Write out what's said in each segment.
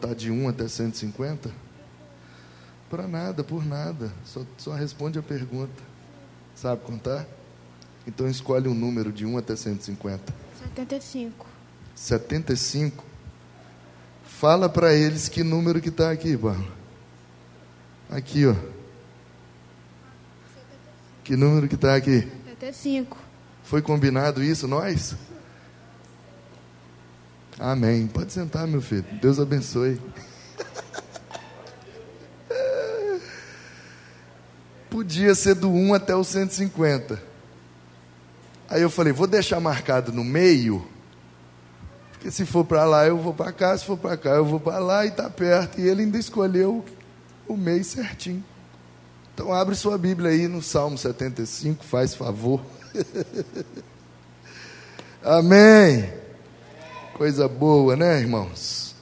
contar de 1 até 150? Para nada, por nada. Só, só responde a pergunta. Sabe contar? Então escolhe um número de 1 até 150. 75. 75? Fala para eles que número que está aqui, Paulo. Aqui, ó. Que número que está aqui? 75. Foi combinado isso, nós? Amém. Pode sentar, meu filho. Deus abençoe. Podia ser do 1 até o 150. Aí eu falei, vou deixar marcado no meio, porque se for para lá eu vou para cá, se for para cá eu vou para lá e está perto. E ele ainda escolheu o mês certinho. Então abre sua Bíblia aí no Salmo 75, faz favor. Amém. Coisa boa, né, irmãos?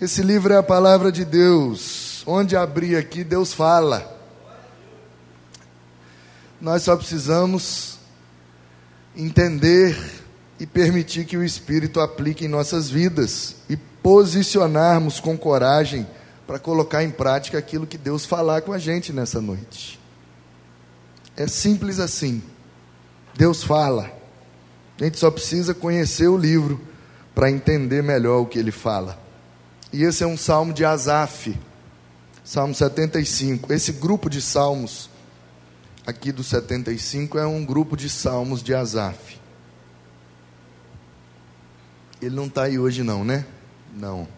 Esse livro é a palavra de Deus. Onde abrir aqui, Deus fala. Nós só precisamos entender e permitir que o Espírito aplique em nossas vidas e posicionarmos com coragem para colocar em prática aquilo que Deus falar com a gente nessa noite. É simples assim. Deus fala. A gente só precisa conhecer o livro para entender melhor o que ele fala. E esse é um salmo de Asaf, Salmo 75. Esse grupo de salmos aqui do 75 é um grupo de salmos de Asaf. Ele não está aí hoje, não, né? Não.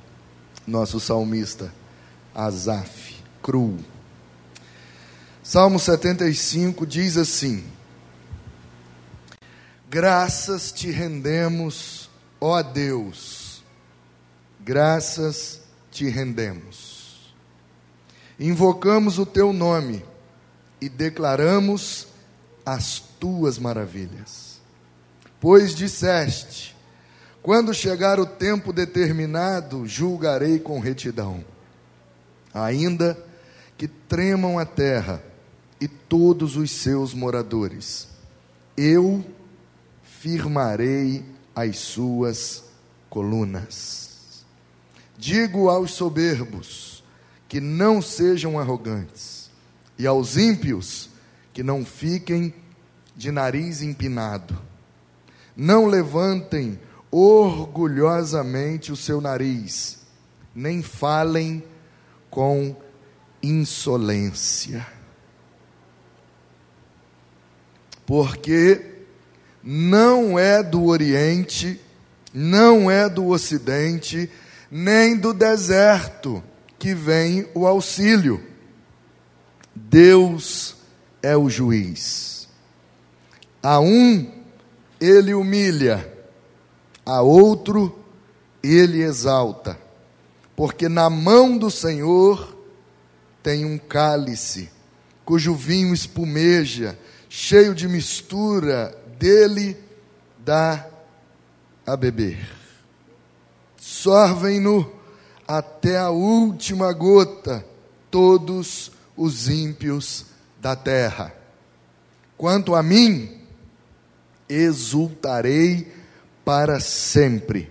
Nosso salmista, Asaf, cru. Salmo 75 diz assim: Graças te rendemos, ó Deus, graças te rendemos. Invocamos o teu nome e declaramos as tuas maravilhas. Pois disseste: quando chegar o tempo determinado, julgarei com retidão. Ainda que tremam a terra e todos os seus moradores, eu firmarei as suas colunas. Digo aos soberbos que não sejam arrogantes, e aos ímpios que não fiquem de nariz empinado. Não levantem orgulhosamente o seu nariz, nem falem com insolência. Porque não é do Oriente, não é do Ocidente, nem do deserto que vem o auxílio. Deus é o juiz. A um ele humilha, a outro ele exalta, porque na mão do Senhor tem um cálice, cujo vinho espumeja, cheio de mistura dele dá a beber. Sorvem-no até a última gota todos os ímpios da terra. Quanto a mim, exultarei para sempre,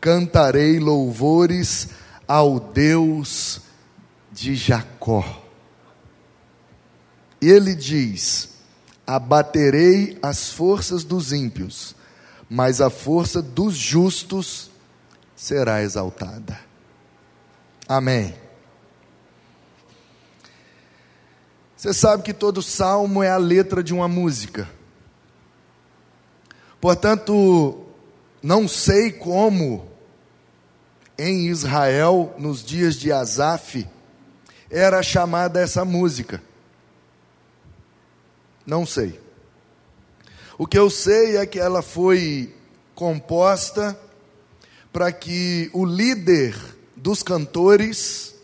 cantarei louvores ao Deus de Jacó. Ele diz: abaterei as forças dos ímpios, mas a força dos justos será exaltada. Amém. Você sabe que todo salmo é a letra de uma música. Portanto, não sei como em Israel, nos dias de Asaf, era chamada essa música. Não sei. O que eu sei é que ela foi composta para que o líder dos cantores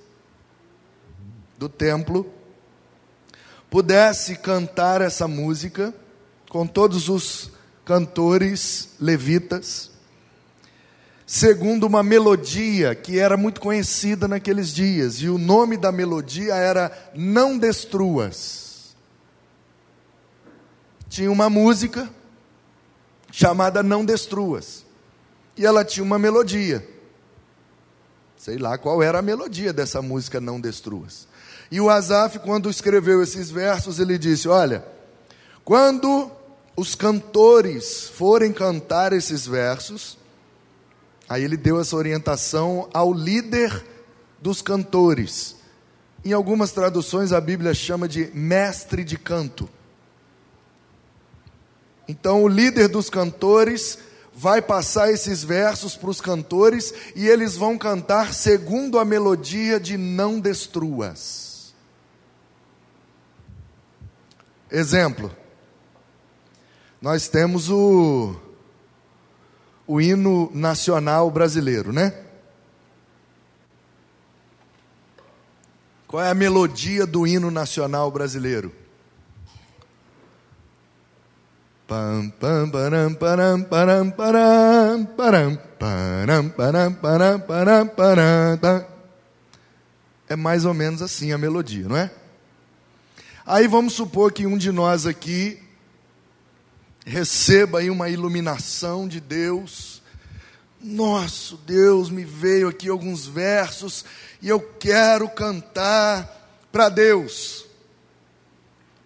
do templo pudesse cantar essa música com todos os cantores levitas, segundo uma melodia que era muito conhecida naqueles dias, e o nome da melodia era Não Destruas tinha uma música chamada Não Destruas. E ela tinha uma melodia. Sei lá qual era a melodia dessa música Não Destruas. E o Asaf, quando escreveu esses versos, ele disse: Olha, quando os cantores forem cantar esses versos, aí ele deu essa orientação ao líder dos cantores. Em algumas traduções a Bíblia chama de mestre de canto. Então o líder dos cantores vai passar esses versos para os cantores e eles vão cantar segundo a melodia de Não Destruas. Exemplo nós temos o, o hino nacional brasileiro, né? Qual é a melodia do hino nacional brasileiro? Pam pam param param param param param param param param param param É mais ou menos assim a melodia, não é? Aí vamos supor que um de nós aqui receba aí uma iluminação de Deus. Nosso Deus, me veio aqui alguns versos e eu quero cantar para Deus.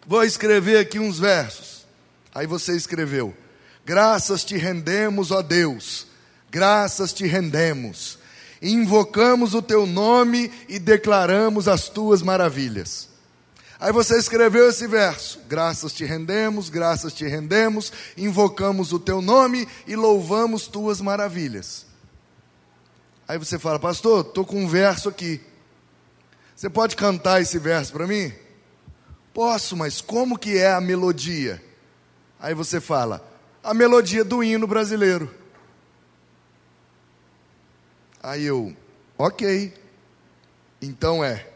Vou escrever aqui uns versos. Aí você escreveu: Graças te rendemos, ó Deus, graças te rendemos. Invocamos o teu nome e declaramos as tuas maravilhas. Aí você escreveu esse verso: Graças te rendemos, graças te rendemos, invocamos o teu nome e louvamos tuas maravilhas. Aí você fala, pastor, estou com um verso aqui. Você pode cantar esse verso para mim? Posso, mas como que é a melodia? Aí você fala, a melodia do hino brasileiro. Aí eu, ok. Então é.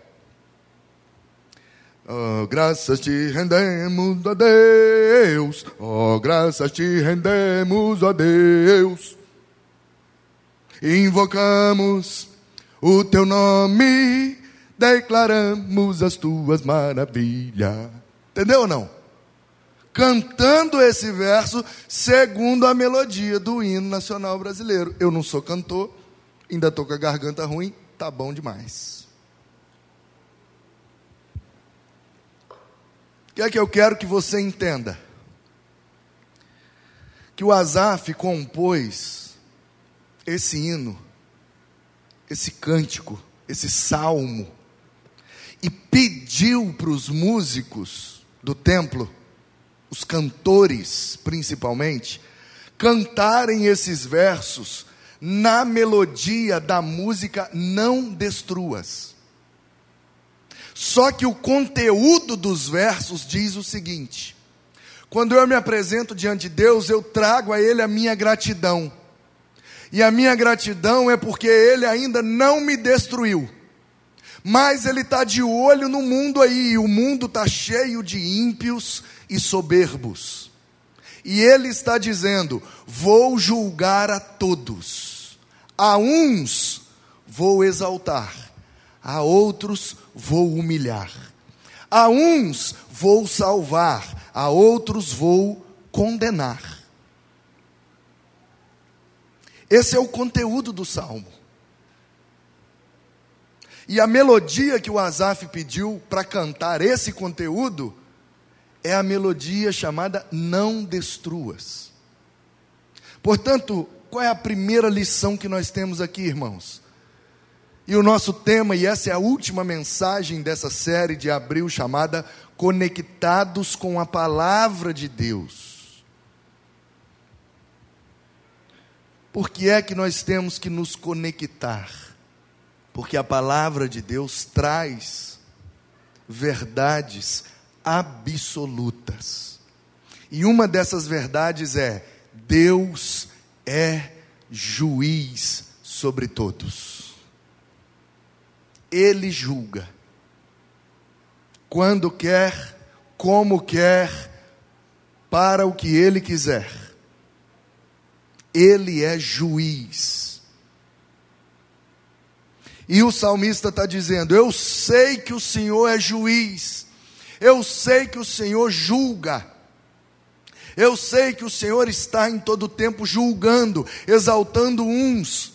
Oh, graças te rendemos a Deus, oh, graças te rendemos a Deus. Invocamos o teu nome, declaramos as tuas maravilhas. Entendeu ou não? Cantando esse verso segundo a melodia do hino nacional brasileiro. Eu não sou cantor, ainda estou com a garganta ruim, tá bom demais. O que é que eu quero que você entenda? Que o Asaf compôs esse hino, esse cântico, esse salmo, e pediu para os músicos do templo, os cantores principalmente, cantarem esses versos na melodia da música Não Destruas. Só que o conteúdo dos versos diz o seguinte: quando eu me apresento diante de Deus, eu trago a Ele a minha gratidão. E a minha gratidão é porque Ele ainda não me destruiu. Mas Ele está de olho no mundo aí, e o mundo está cheio de ímpios e soberbos. E Ele está dizendo: vou julgar a todos, a uns vou exaltar, a outros vou humilhar. A uns vou salvar, a outros vou condenar. Esse é o conteúdo do salmo. E a melodia que o Asaf pediu para cantar esse conteúdo é a melodia chamada Não Destruas. Portanto, qual é a primeira lição que nós temos aqui, irmãos? E o nosso tema, e essa é a última mensagem dessa série de abril, chamada Conectados com a Palavra de Deus. Por que é que nós temos que nos conectar? Porque a palavra de Deus traz verdades absolutas. E uma dessas verdades é: Deus é juiz sobre todos. Ele julga. Quando quer, como quer, para o que Ele quiser. Ele é juiz. E o salmista está dizendo: Eu sei que o Senhor é juiz, eu sei que o Senhor julga, eu sei que o Senhor está em todo tempo julgando, exaltando uns,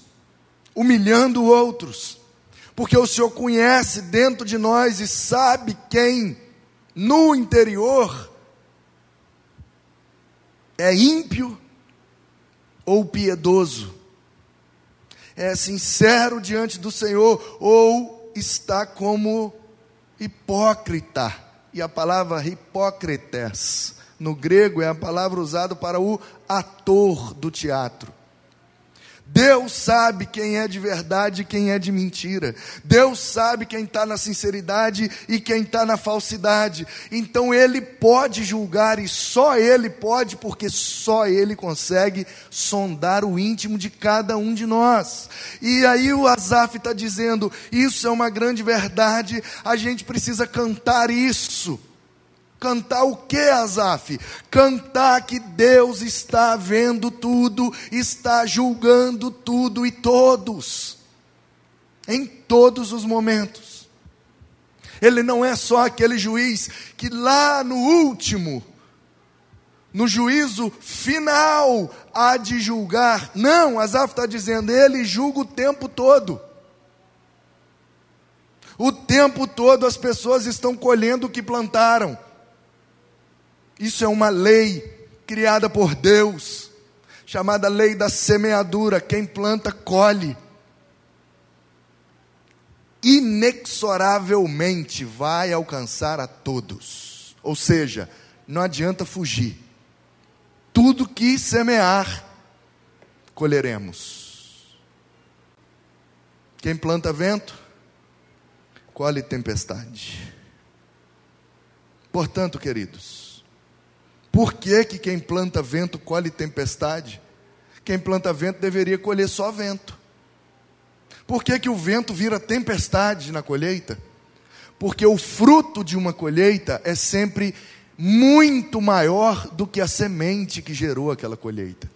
humilhando outros. porque o Senhor conhece dentro de nós e sabe quem no interior é ímpio ou piedoso, é sincero diante do Senhor ou está como hipócrita. E a palavra hipócritas no grego é a palavra usada para o ator do teatro. Deus sabe quem é de verdade e quem é de mentira. Deus sabe quem está na sinceridade e quem está na falsidade. Então Ele pode julgar e só Ele pode, porque só Ele consegue sondar o íntimo de cada um de nós. E aí o Azaf está dizendo: isso é uma grande verdade, a gente precisa cantar isso. Cantar o que, Azaf? Cantar que Deus está vendo tudo, está julgando tudo e todos, em todos os momentos. Ele não é só aquele juiz que lá no último, no juízo final, há de julgar. Não, Azaf está dizendo, ele julga o tempo todo. O tempo todo as pessoas estão colhendo o que plantaram. Isso é uma lei criada por Deus, chamada lei da semeadura. Quem planta, colhe. Inexoravelmente vai alcançar a todos. Ou seja, não adianta fugir. Tudo que semear, colheremos. Quem planta vento, colhe tempestade. Portanto, queridos, por que, que quem planta vento colhe tempestade? Quem planta vento deveria colher só vento. Por que, que o vento vira tempestade na colheita? Porque o fruto de uma colheita é sempre muito maior do que a semente que gerou aquela colheita.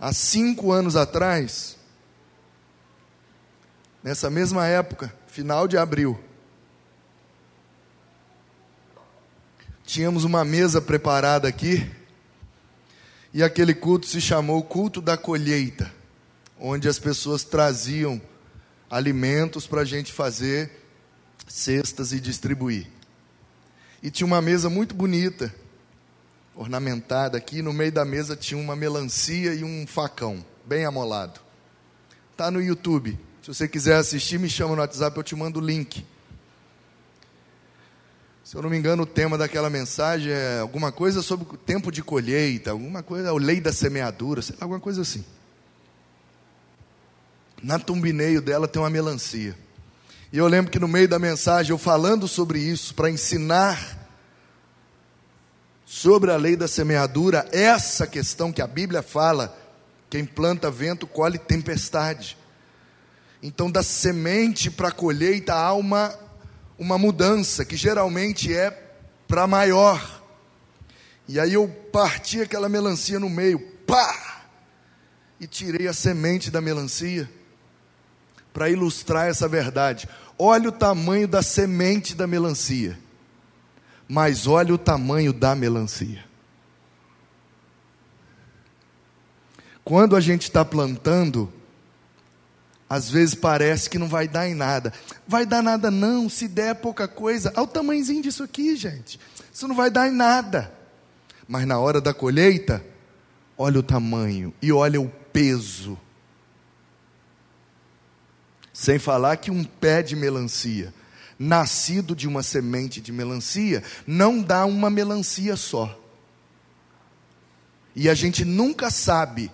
Há cinco anos atrás, nessa mesma época, final de abril, tínhamos uma mesa preparada aqui, e aquele culto se chamou Culto da Colheita, onde as pessoas traziam alimentos para a gente fazer cestas e distribuir. E tinha uma mesa muito bonita, ornamentada aqui, no meio da mesa tinha uma melancia e um facão, bem amolado. Está no YouTube. Se você quiser assistir, me chama no WhatsApp, eu te mando o link. Se eu não me engano, o tema daquela mensagem é alguma coisa sobre o tempo de colheita, alguma coisa, a lei da semeadura, sei lá, alguma coisa assim. Na tumbineio dela tem uma melancia. E eu lembro que no meio da mensagem, eu falando sobre isso, para ensinar sobre a lei da semeadura, essa questão que a Bíblia fala, quem planta vento colhe tempestade. Então, da semente para a colheita há uma uma mudança que geralmente é para maior. E aí eu parti aquela melancia no meio, pá! E tirei a semente da melancia para ilustrar essa verdade. Olha o tamanho da semente da melancia, mas olha o tamanho da melancia. Quando a gente está plantando, às vezes parece que não vai dar em nada. Vai dar nada não, se der pouca coisa. Olha o tamanhozinho disso aqui, gente. Isso não vai dar em nada. Mas na hora da colheita, olha o tamanho e olha o peso. Sem falar que um pé de melancia, nascido de uma semente de melancia, não dá uma melancia só. E a gente nunca sabe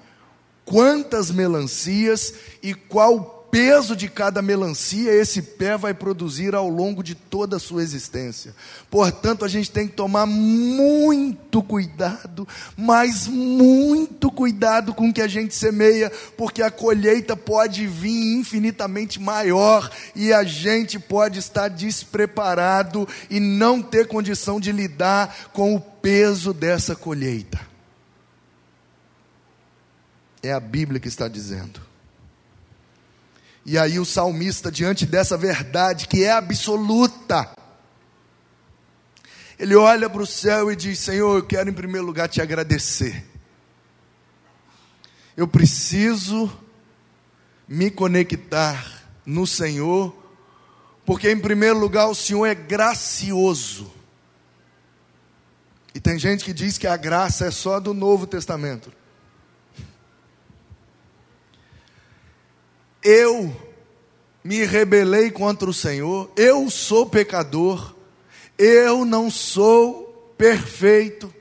quantas melancias e qual peso de cada melancia esse pé vai produzir ao longo de toda a sua existência. Portanto, a gente tem que tomar muito cuidado, mas muito cuidado com o que a gente semeia, porque a colheita pode vir infinitamente maior e a gente pode estar despreparado e não ter condição de lidar com o peso dessa colheita. É a Bíblia que está dizendo. E aí o salmista, diante dessa verdade que é absoluta, ele olha para o céu e diz: Senhor, eu quero em primeiro lugar te agradecer. Eu preciso me conectar no Senhor, porque, em primeiro lugar, o Senhor é gracioso. E tem gente que diz que a graça é só do Novo Testamento. Eu me rebelei contra o Senhor, eu sou pecador, eu não sou perfeito,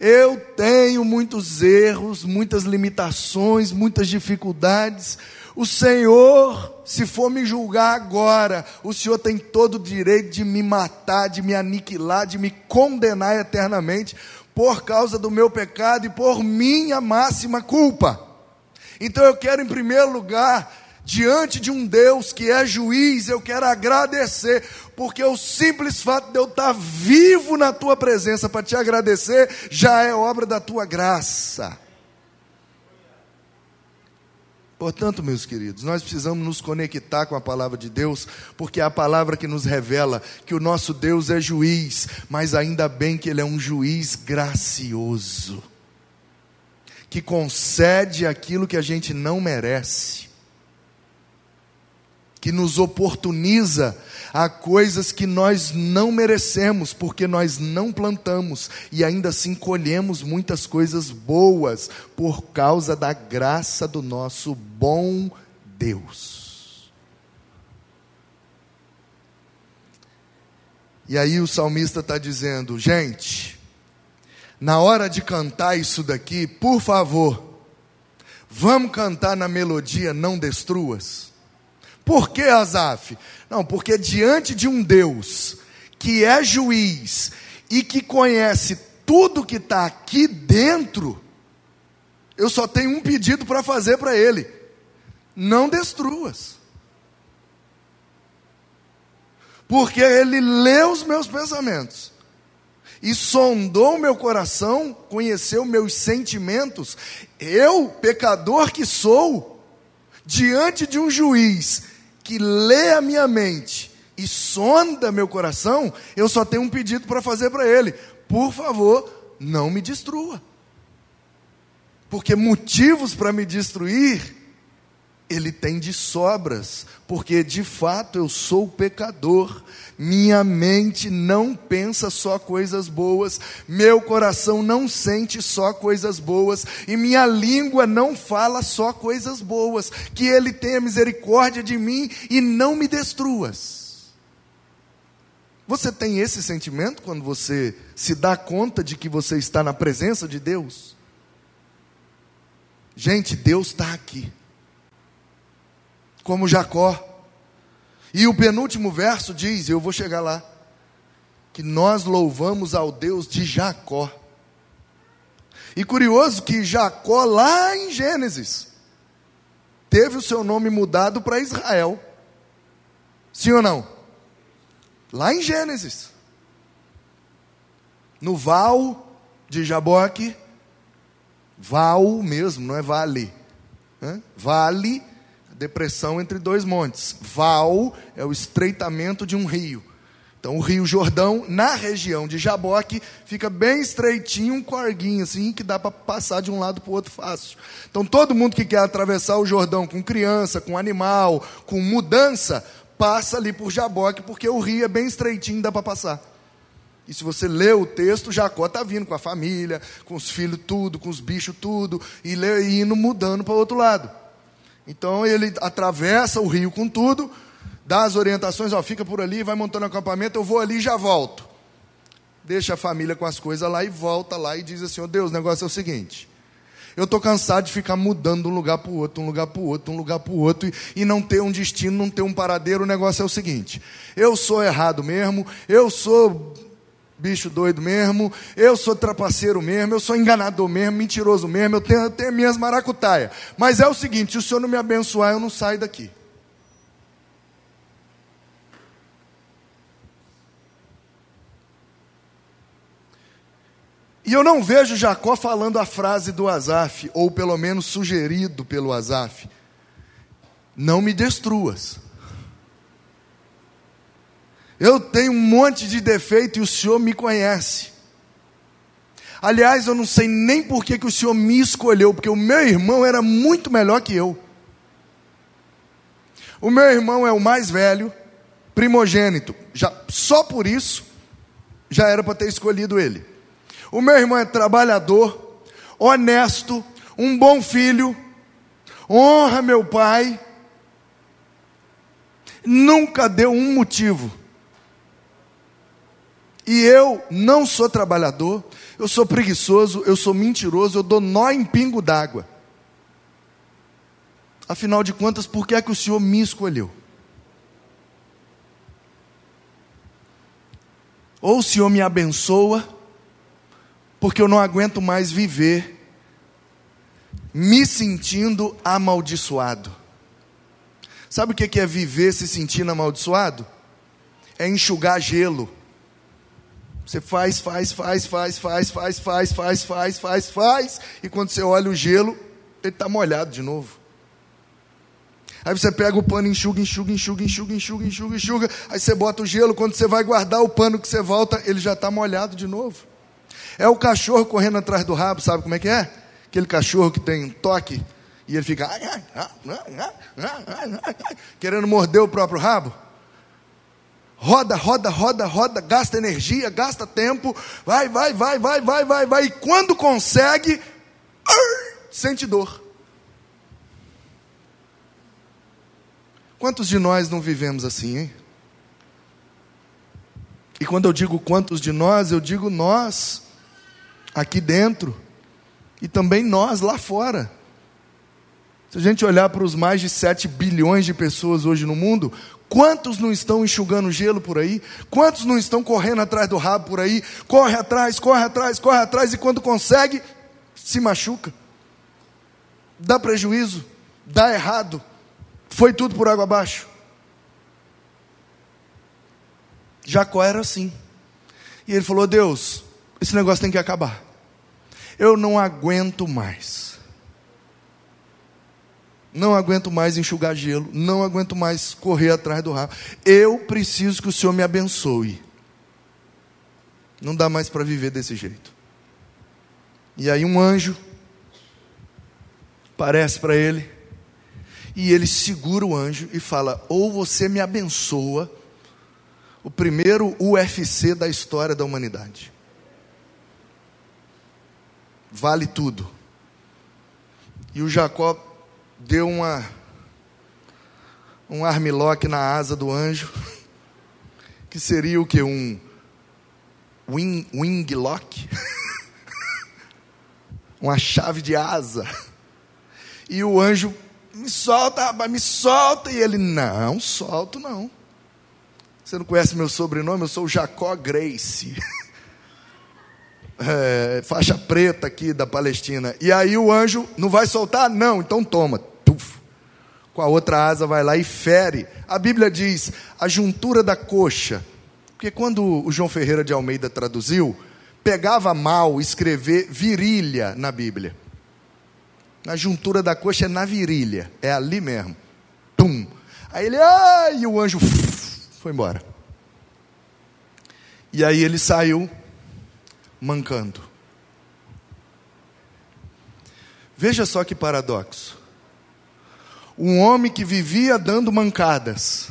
eu tenho muitos erros, muitas limitações, muitas dificuldades. O Senhor, se for me julgar agora, o Senhor tem todo o direito de me matar, de me aniquilar, de me condenar eternamente por causa do meu pecado e por minha máxima culpa. Então eu quero, em primeiro lugar, diante de um Deus que é juiz, eu quero agradecer, porque o simples fato de eu estar vivo na tua presença para te agradecer já é obra da tua graça. Portanto, meus queridos, nós precisamos nos conectar com a palavra de Deus, porque é a palavra que nos revela que o nosso Deus é juiz, mas ainda bem que Ele é um juiz gracioso, que concede aquilo que a gente não merece que nos oportuniza a coisas que nós não merecemos, porque nós não plantamos e ainda assim colhemos muitas coisas boas por causa da graça do nosso bom Deus. E aí o salmista está dizendo: gente, na hora de cantar isso daqui, por favor, vamos cantar na melodia Não Destruas. Por que Asaf? Não, porque diante de um Deus que é juiz e que conhece tudo que está aqui dentro, eu só tenho um pedido para fazer para ele: não destruas. Porque ele lê os meus pensamentos e sondou meu coração, conheceu meus sentimentos. Eu, pecador que sou, diante de um juiz que lê a minha mente e sonda meu coração, eu só tenho um pedido para fazer para ele: por favor, não me destrua. Porque motivos para me destruir ele tem de sobras, porque de fato eu sou pecador, minha mente não pensa só coisas boas, meu coração não sente só coisas boas, e minha língua não fala só coisas boas, que Ele tenha misericórdia de mim e não me destruas. Você tem esse sentimento quando você se dá conta de que você está na presença de Deus? Gente, Deus está aqui como Jacó. E o penúltimo verso diz: Eu vou chegar lá, que nós louvamos ao Deus de Jacó. E curioso que Jacó, lá em Gênesis, teve o seu nome mudado para Israel. Sim ou não? Lá em Gênesis. No Val de Jaboque, Val mesmo, não é vale. Vale depressão entre dois montes. Val é o estreitamento de um rio. Então, o Rio Jordão, na região de Jaboque, fica bem estreitinho, um corguinho assim, que dá para passar de um lado para o outro fácil. Então, todo mundo que quer atravessar o Jordão com criança, com animal, com mudança, passa ali por Jaboque, porque o rio é bem estreitinho, dá para passar. E se você lê o texto, Jacó está vindo com a família, com os filhos tudo, com os bichos tudo, e, indo mudando para o outro lado. Então ele atravessa o rio com tudo, dá as orientações, ó, fica por ali, vai montando acampamento, eu vou ali e já volto. Deixa a família com as coisas lá e volta lá e diz assim: ó Deus, o negócio é o seguinte. Eu estou cansado de ficar mudando de um lugar para o outro, um lugar para o outro, um lugar para o outro, e, e não ter um destino, não ter um paradeiro. O negócio é o seguinte: eu sou errado mesmo, eu sou bicho doido mesmo, eu sou trapaceiro mesmo, eu sou enganador mesmo, mentiroso mesmo, eu tenho, eu tenho minhas maracutaias. Mas é o seguinte: se o senhor não me abençoar, eu não saio daqui. E eu não vejo Jacó falando a frase do Azaf, ou pelo menos sugerido pelo Azaf: Não me destruas. Eu tenho um monte de defeito e o Senhor me conhece. Aliás, eu não sei nem por que, que o Senhor me escolheu, porque o meu irmão era muito melhor que eu. O meu irmão é o mais velho, primogênito. Já só por isso já era para ter escolhido ele. O meu irmão é trabalhador, honesto, um bom filho, honra meu pai. Nunca deu um motivo. E eu não sou trabalhador, eu sou preguiçoso, eu sou mentiroso, eu dou nó em pingo d'água. Afinal de contas, por que é que o Senhor me escolheu? Ou o Senhor me abençoa, porque eu não aguento mais viver me sentindo amaldiçoado. Sabe o que é viver se sentindo amaldiçoado? É enxugar gelo. Você faz, faz, faz, faz, faz, faz, faz, faz, faz, faz, faz, e quando você olha o gelo, ele está molhado de novo. Aí você pega o pano, enxuga, enxuga, enxuga, enxuga, enxuga, enxuga, enxuga. Aí você bota o gelo, quando você vai guardar o pano que você volta, ele já está molhado de novo. É o cachorro correndo atrás do rabo, sabe como é que é? Aquele cachorro que tem toque e ele fica querendo morder o próprio rabo. Roda, roda, roda, roda, gasta energia, gasta tempo, vai, vai, vai, vai, vai, vai, vai, e quando consegue, sente dor. Quantos de nós não vivemos assim, hein? E quando eu digo quantos de nós, eu digo nós, aqui dentro, e também nós lá fora. Se a gente olhar para os mais de 7 bilhões de pessoas hoje no mundo, quantos não estão enxugando gelo por aí? Quantos não estão correndo atrás do rabo por aí? Corre atrás, corre atrás, corre atrás, e quando consegue, se machuca, dá prejuízo, dá errado foi tudo por água abaixo. Jacó era assim. E ele falou: Deus, esse negócio tem que acabar. Eu não aguento mais. Não aguento mais enxugar gelo. Não aguento mais correr atrás do rabo. Eu preciso que o Senhor me abençoe. Não dá mais para viver desse jeito. E aí um anjo aparece para ele e ele segura o anjo e fala: Ou você me abençoa, o primeiro UFC da história da humanidade. Vale tudo. E o Jacó deu uma um armlock na asa do anjo, que seria o que um wing, wing lock, uma chave de asa. E o anjo me solta, rapaz, me solta. E ele, não, solto não. Você não conhece meu sobrenome? Eu sou Jacó Grace. É, faixa preta aqui da Palestina. E aí o anjo não vai soltar? Não, então toma. Com a outra asa vai lá e fere. A Bíblia diz a juntura da coxa. Porque quando o João Ferreira de Almeida traduziu, pegava mal escrever virilha na Bíblia. Na juntura da coxa é na virilha, é ali mesmo. Tum. Aí ele, ai, e o anjo foi embora. E aí ele saiu mancando. Veja só que paradoxo. Um homem que vivia dando mancadas,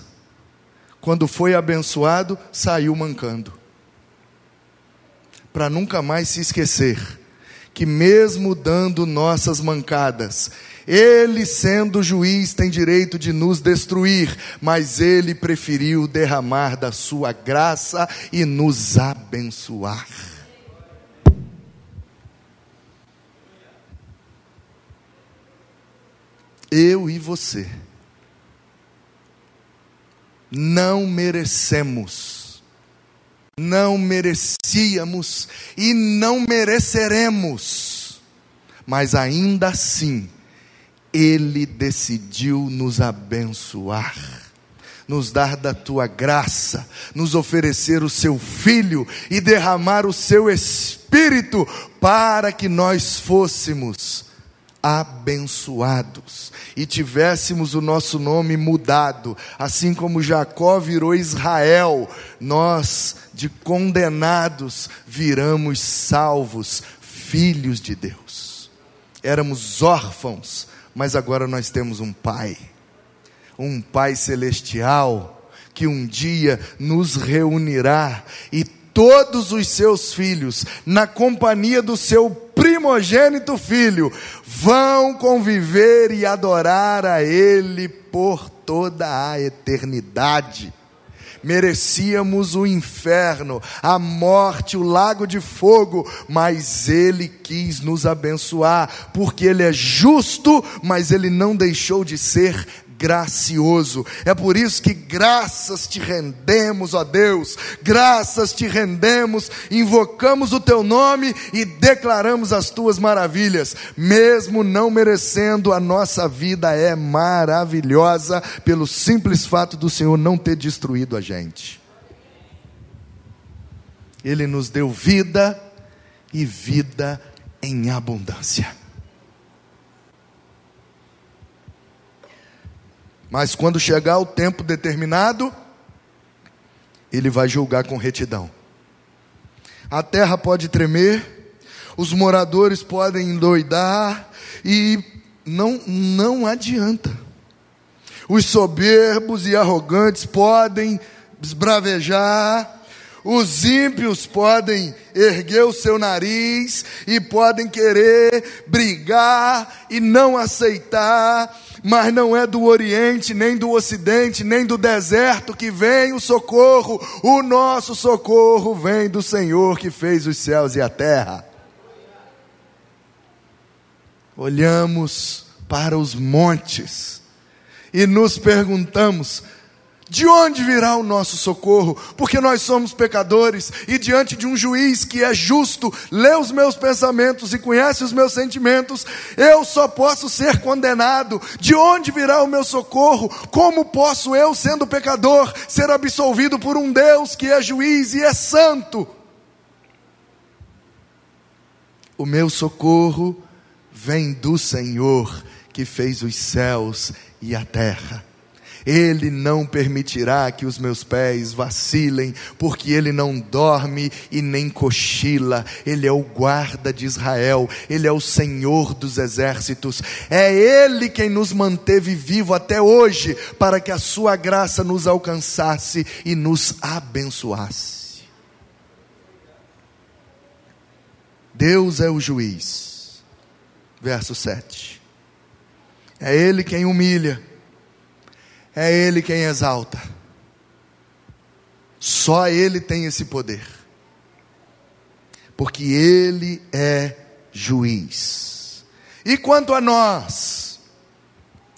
quando foi abençoado, saiu mancando. Para nunca mais se esquecer que, mesmo dando nossas mancadas, ele, sendo juiz, tem direito de nos destruir, mas ele preferiu derramar da sua graça e nos abençoar. Eu e você não merecemos não merecíamos e não mereceremos, mas ainda assim, Ele decidiu nos abençoar, nos dar da tua graça, nos oferecer o seu Filho e derramar o seu Espírito para que nós fôssemos abençoados e tivéssemos o nosso nome mudado, assim como Jacó virou Israel, nós de condenados viramos salvos, filhos de Deus. Éramos órfãos, mas agora nós temos um pai. um Pai celestial que um dia nos reunirá e todos os seus filhos, na companhia do seu primogênito filho, vão conviver e adorar a Ele por toda a eternidade. Merecíamos o inferno, a morte, o lago de fogo, mas Ele quis nos abençoar, porque Ele é justo, mas Ele não deixou de ser gracioso. É por isso que graças te rendemos, ó Deus, graças te rendemos, invocamos o teu nome e declaramos as tuas maravilhas, mesmo não merecendo, a nossa vida é maravilhosa pelo simples fato do Senhor não ter destruído a gente. Ele nos deu vida e vida em abundância. Mas quando chegar o tempo determinado, ele vai julgar com retidão. A terra pode tremer, os moradores podem endoidar e não não adianta. Os soberbos e arrogantes podem esbravejar, os ímpios podem erguer o seu nariz e podem querer brigar e não aceitar, mas não é do Oriente, nem do Ocidente, nem do deserto que vem o socorro, o nosso socorro vem do Senhor que fez os céus e a terra. Olhamos para os montes e nos perguntamos: de onde virá o nosso socorro? Porque nós somos pecadores e diante de um juiz que é justo, lê os meus pensamentos e conhece os meus sentimentos, eu só posso ser condenado. De onde virá o meu socorro? Como posso eu, sendo pecador, ser absolvido por um Deus que é juiz e é santo? O meu socorro vem do Senhor que fez os céus e a terra. Ele não permitirá que os meus pés vacilem, porque Ele não dorme e nem cochila. Ele é o guarda de Israel, Ele é o Senhor dos exércitos. É Ele quem nos manteve vivo até hoje, para que a Sua graça nos alcançasse e nos abençoasse. Deus é o juiz. Verso 7. É Ele quem humilha é Ele quem exalta. Só Ele tem esse poder. Porque Ele é juiz. E quanto a nós,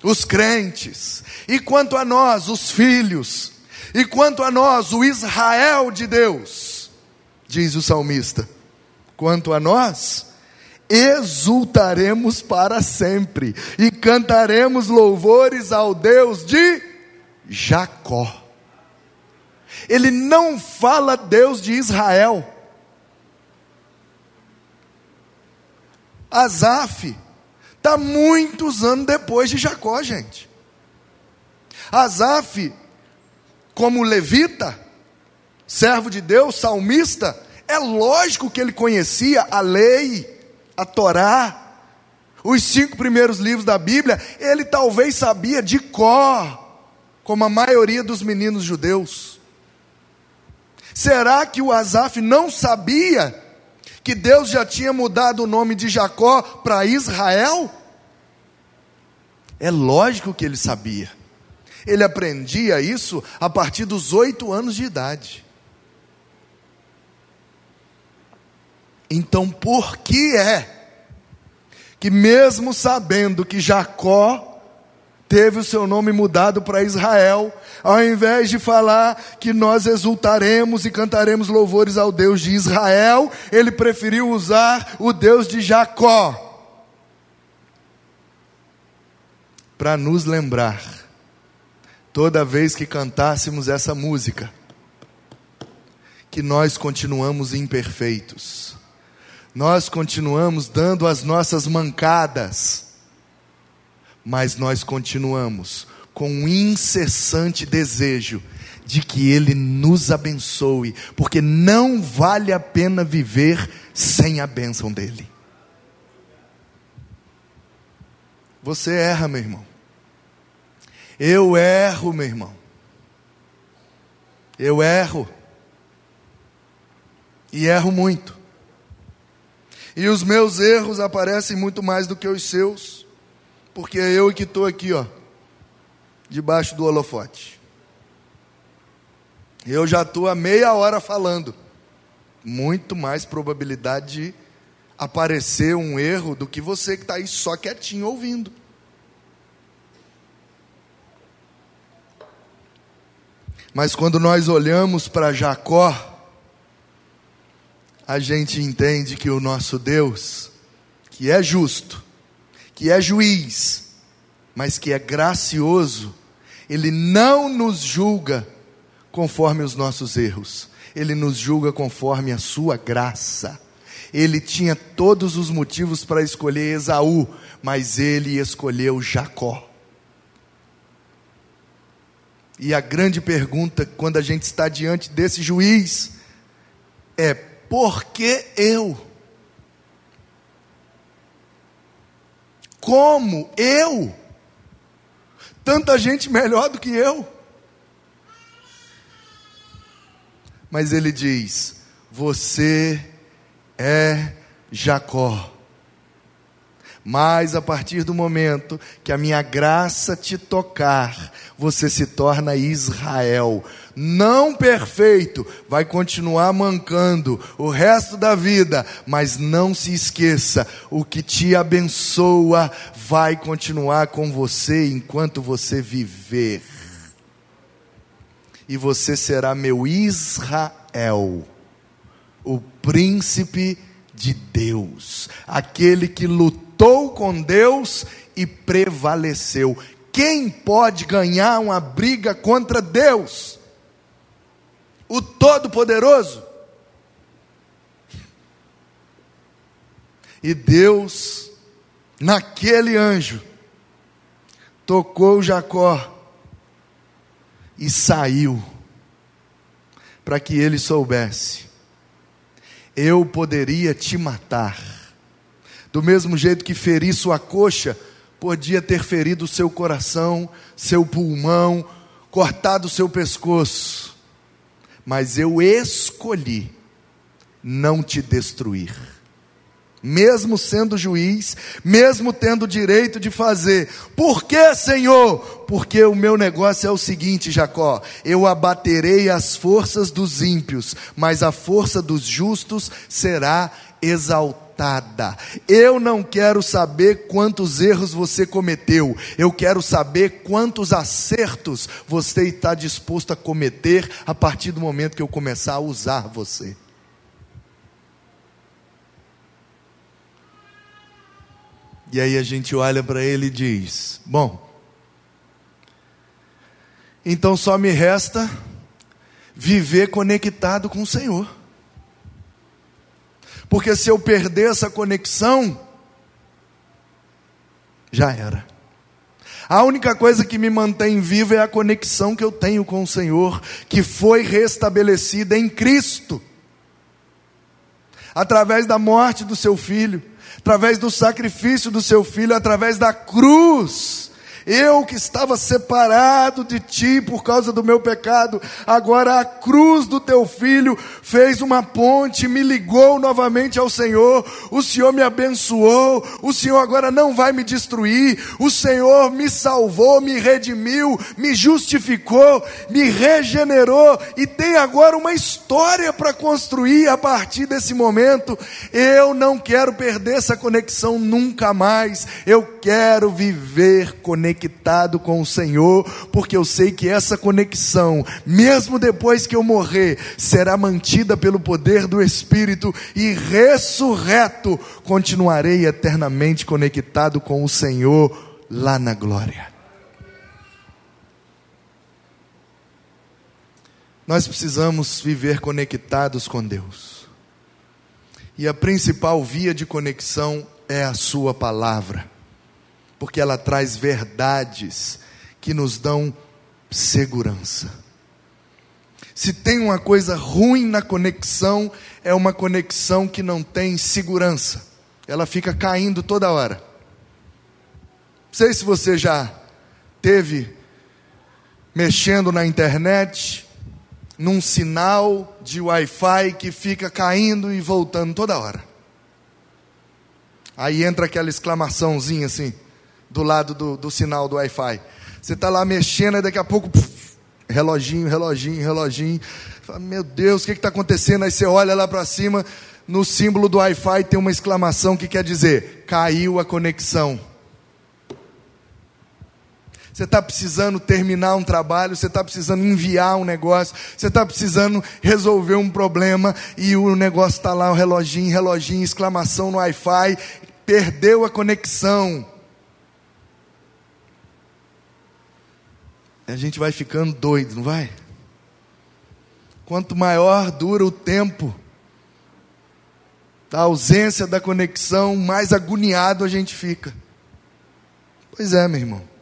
os crentes, e quanto a nós, os filhos, e quanto a nós, o Israel de Deus, diz o salmista, quanto a nós, exultaremos para sempre e cantaremos louvores ao Deus de Jacó. Ele não fala Deus de Israel. Asaf está muitos anos depois de Jacó, gente. Asaf, como levita, servo de Deus, salmista, é lógico que ele conhecia a lei, a Torá, os cinco primeiros livros da Bíblia, ele talvez sabia de cor, como a maioria dos meninos judeus. Será que o Asaf não sabia que Deus já tinha mudado o nome de Jacó para Israel? É lógico que ele sabia. Ele aprendia isso a partir dos oito anos de idade. Então, por que é que, mesmo sabendo que Jacó teve o seu nome mudado para Israel, ao invés de falar que nós exultaremos e cantaremos louvores ao Deus de Israel, ele preferiu usar o Deus de Jacó para nos lembrar, toda vez que cantássemos essa música, que nós continuamos imperfeitos nós continuamos dando as nossas mancadas, mas nós continuamos com um incessante desejo de que Ele nos abençoe, porque não vale a pena viver sem a bênção dEle. Você erra, meu irmão. Eu erro, meu irmão. Eu erro. E erro muito. E os meus erros aparecem muito mais do que os seus, porque é eu que estou aqui, ó, debaixo do holofote. Eu já estou há meia hora falando. Muito mais probabilidade de aparecer um erro do que você que está aí só quietinho ouvindo. Mas quando nós olhamos para Jacó, a gente entende que o nosso Deus, que é justo, que é juiz, mas que é gracioso, ele não nos julga conforme os nossos erros, ele nos julga conforme a sua graça. Ele tinha todos os motivos para escolher Esaú, mas ele escolheu Jacó. E a grande pergunta, quando a gente está diante desse juiz, é: por que eu? Como eu? Tanta gente melhor do que eu. Mas ele diz: Você é Jacó. Mas a partir do momento que a minha graça te tocar, você se torna Israel. Não perfeito, vai continuar mancando o resto da vida, mas não se esqueça: o que te abençoa vai continuar com você enquanto você viver. E você será meu Israel, o príncipe de Deus, aquele que lutou com Deus e prevaleceu. Quem pode ganhar uma briga contra Deus? O Todo-Poderoso. E Deus, naquele anjo, tocou Jacó e saiu, para que ele soubesse: eu poderia te matar do mesmo jeito que feri sua coxa, podia ter ferido seu coração, seu pulmão, cortado seu pescoço. Mas eu escolhi não te destruir. Mesmo sendo juiz, mesmo tendo direito de fazer. Por que, Senhor? Porque o meu negócio é o seguinte, Jacó: eu abaterei as forças dos ímpios, mas a força dos justos será exaltada Eu não quero saber quantos erros você cometeu, eu quero saber quantos acertos você está disposto a cometer a partir do momento que eu começar a usar você. E aí a gente olha para ele e diz: Bom, então só me resta viver conectado com o Senhor. Porque se eu perder essa conexão, já era. A única coisa que me mantém vivo é a conexão que eu tenho com o Senhor, que foi restabelecida em Cristo, através da morte do seu filho, através do sacrifício do seu filho, através da cruz. Eu que estava separado de ti por causa do meu pecado, agora a cruz do teu filho fez uma ponte, me ligou novamente ao Senhor. O Senhor me abençoou, o Senhor agora não vai me destruir. O Senhor me salvou, me redimiu, me justificou, me regenerou e tem agora uma história para construir a partir desse momento. Eu não quero perder essa conexão nunca mais. Eu quero viver conectado conectado com o Senhor, porque eu sei que essa conexão, mesmo depois que eu morrer, será mantida pelo poder do Espírito e ressurreto, continuarei eternamente conectado com o Senhor lá na glória. Nós precisamos viver conectados com Deus. E a principal via de conexão é a Sua palavra porque ela traz verdades que nos dão segurança. Se tem uma coisa ruim na conexão, é uma conexão que não tem segurança. Ela fica caindo toda hora. Não sei se você já teve mexendo na internet, num sinal de Wi-Fi que fica caindo e voltando toda hora. Aí entra aquela exclamaçãozinha assim, do lado do, do sinal do Wi-Fi. Você está lá mexendo e daqui a pouco, puf, reloginho, reloginho, reloginho. Fala, Meu Deus, o que está acontecendo? Aí você olha lá para cima, no símbolo do Wi-Fi tem uma exclamação que quer dizer: caiu a conexão. Você está precisando terminar um trabalho, você está precisando enviar um negócio, você está precisando resolver um problema e o negócio está lá, o reloginho, reloginho, exclamação no Wi-Fi, perdeu a conexão. A gente vai ficando doido, não vai? Quanto maior dura o tempo da ausência da conexão, mais agoniado a gente fica. Pois é, meu irmão.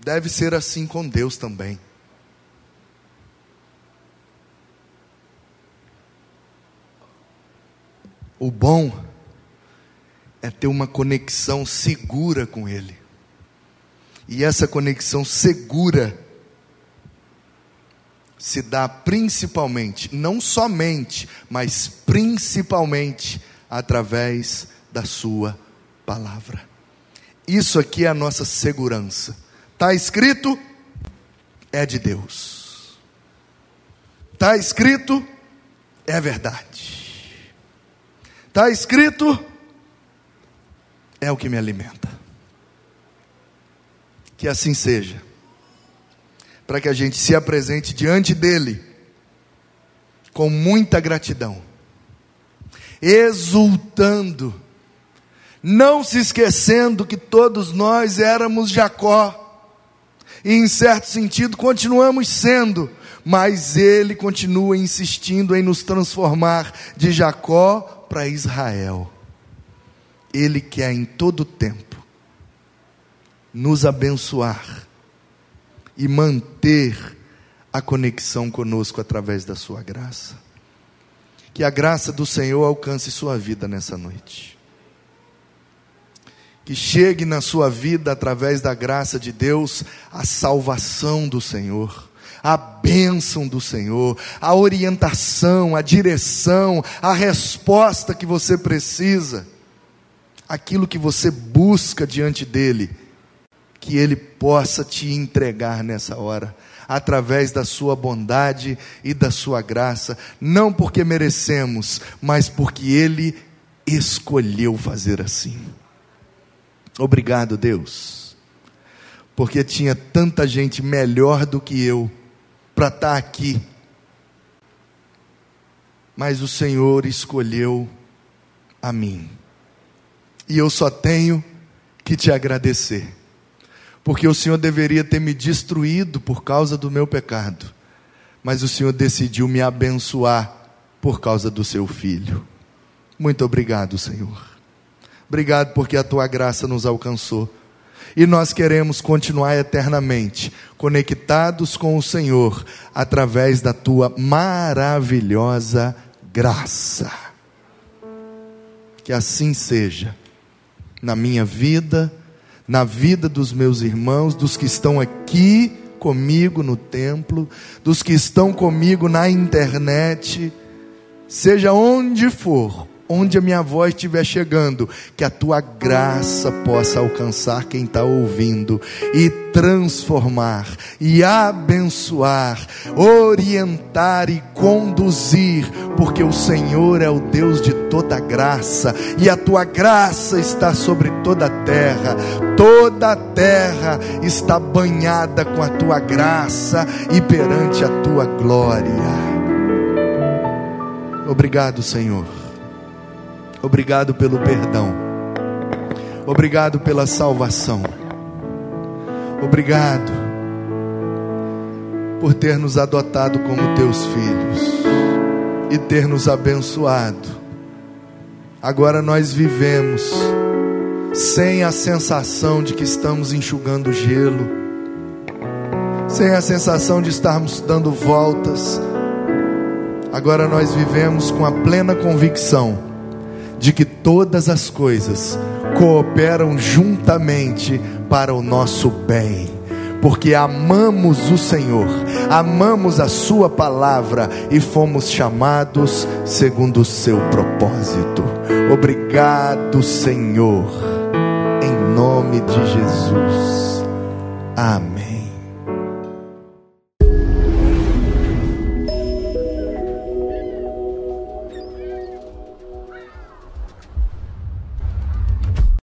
Deve ser assim com Deus também. O bom é ter uma conexão segura com Ele. E essa conexão segura se dá principalmente, não somente, mas principalmente através da Sua palavra. Isso aqui é a nossa segurança. Está escrito, é de Deus. Está escrito, é verdade. Está escrito, é o que me alimenta. Que assim seja. Para que a gente se apresente diante dEle com muita gratidão, exultando, não se esquecendo que todos nós éramos Jacó. E em certo sentido continuamos sendo, mas ele continua insistindo em nos transformar de Jacó para Israel. Ele quer em todo tempo nos abençoar e manter a conexão conosco através da sua graça. Que a graça do Senhor alcance sua vida nessa noite que chegue na sua vida, através da graça de Deus, a salvação do Senhor, a bênção do Senhor, a orientação, a direção, a resposta que você precisa, aquilo que você busca diante dEle, que Ele possa te entregar nessa hora, através da Sua bondade e da Sua graça, não porque merecemos, mas porque Ele escolheu fazer assim. Obrigado, Deus, porque tinha tanta gente melhor do que eu para estar tá aqui, mas o Senhor escolheu a mim, e eu só tenho que te agradecer, porque o Senhor deveria ter me destruído por causa do meu pecado, mas o Senhor decidiu me abençoar por causa do seu filho. Muito obrigado, Senhor. Obrigado porque a tua graça nos alcançou. E nós queremos continuar eternamente conectados com o Senhor através da tua maravilhosa graça. Que assim seja na minha vida, na vida dos meus irmãos, dos que estão aqui comigo no templo, dos que estão comigo na internet, seja onde for, onde a minha voz estiver chegando, que a tua graça possa alcançar quem está ouvindo e transformar, e abençoar, orientar e conduzir, porque o Senhor é o Deus de toda graça, e a tua graça está sobre toda a terra, toda a terra está banhada com a tua graça e perante a tua glória. Obrigado, Senhor Obrigado pelo perdão. Obrigado pela salvação. Obrigado por ter nos adotado como teus filhos e ter nos abençoado. Agora nós vivemos sem a sensação de que estamos enxugando gelo, sem a sensação de estarmos dando voltas. Agora nós vivemos com a plena convicção de que todas as coisas cooperam juntamente para o nosso bem porque amamos o Senhor, amamos a Sua palavra e fomos chamados segundo o seu propósito. Obrigado, Senhor, em nome de Jesus. Amém.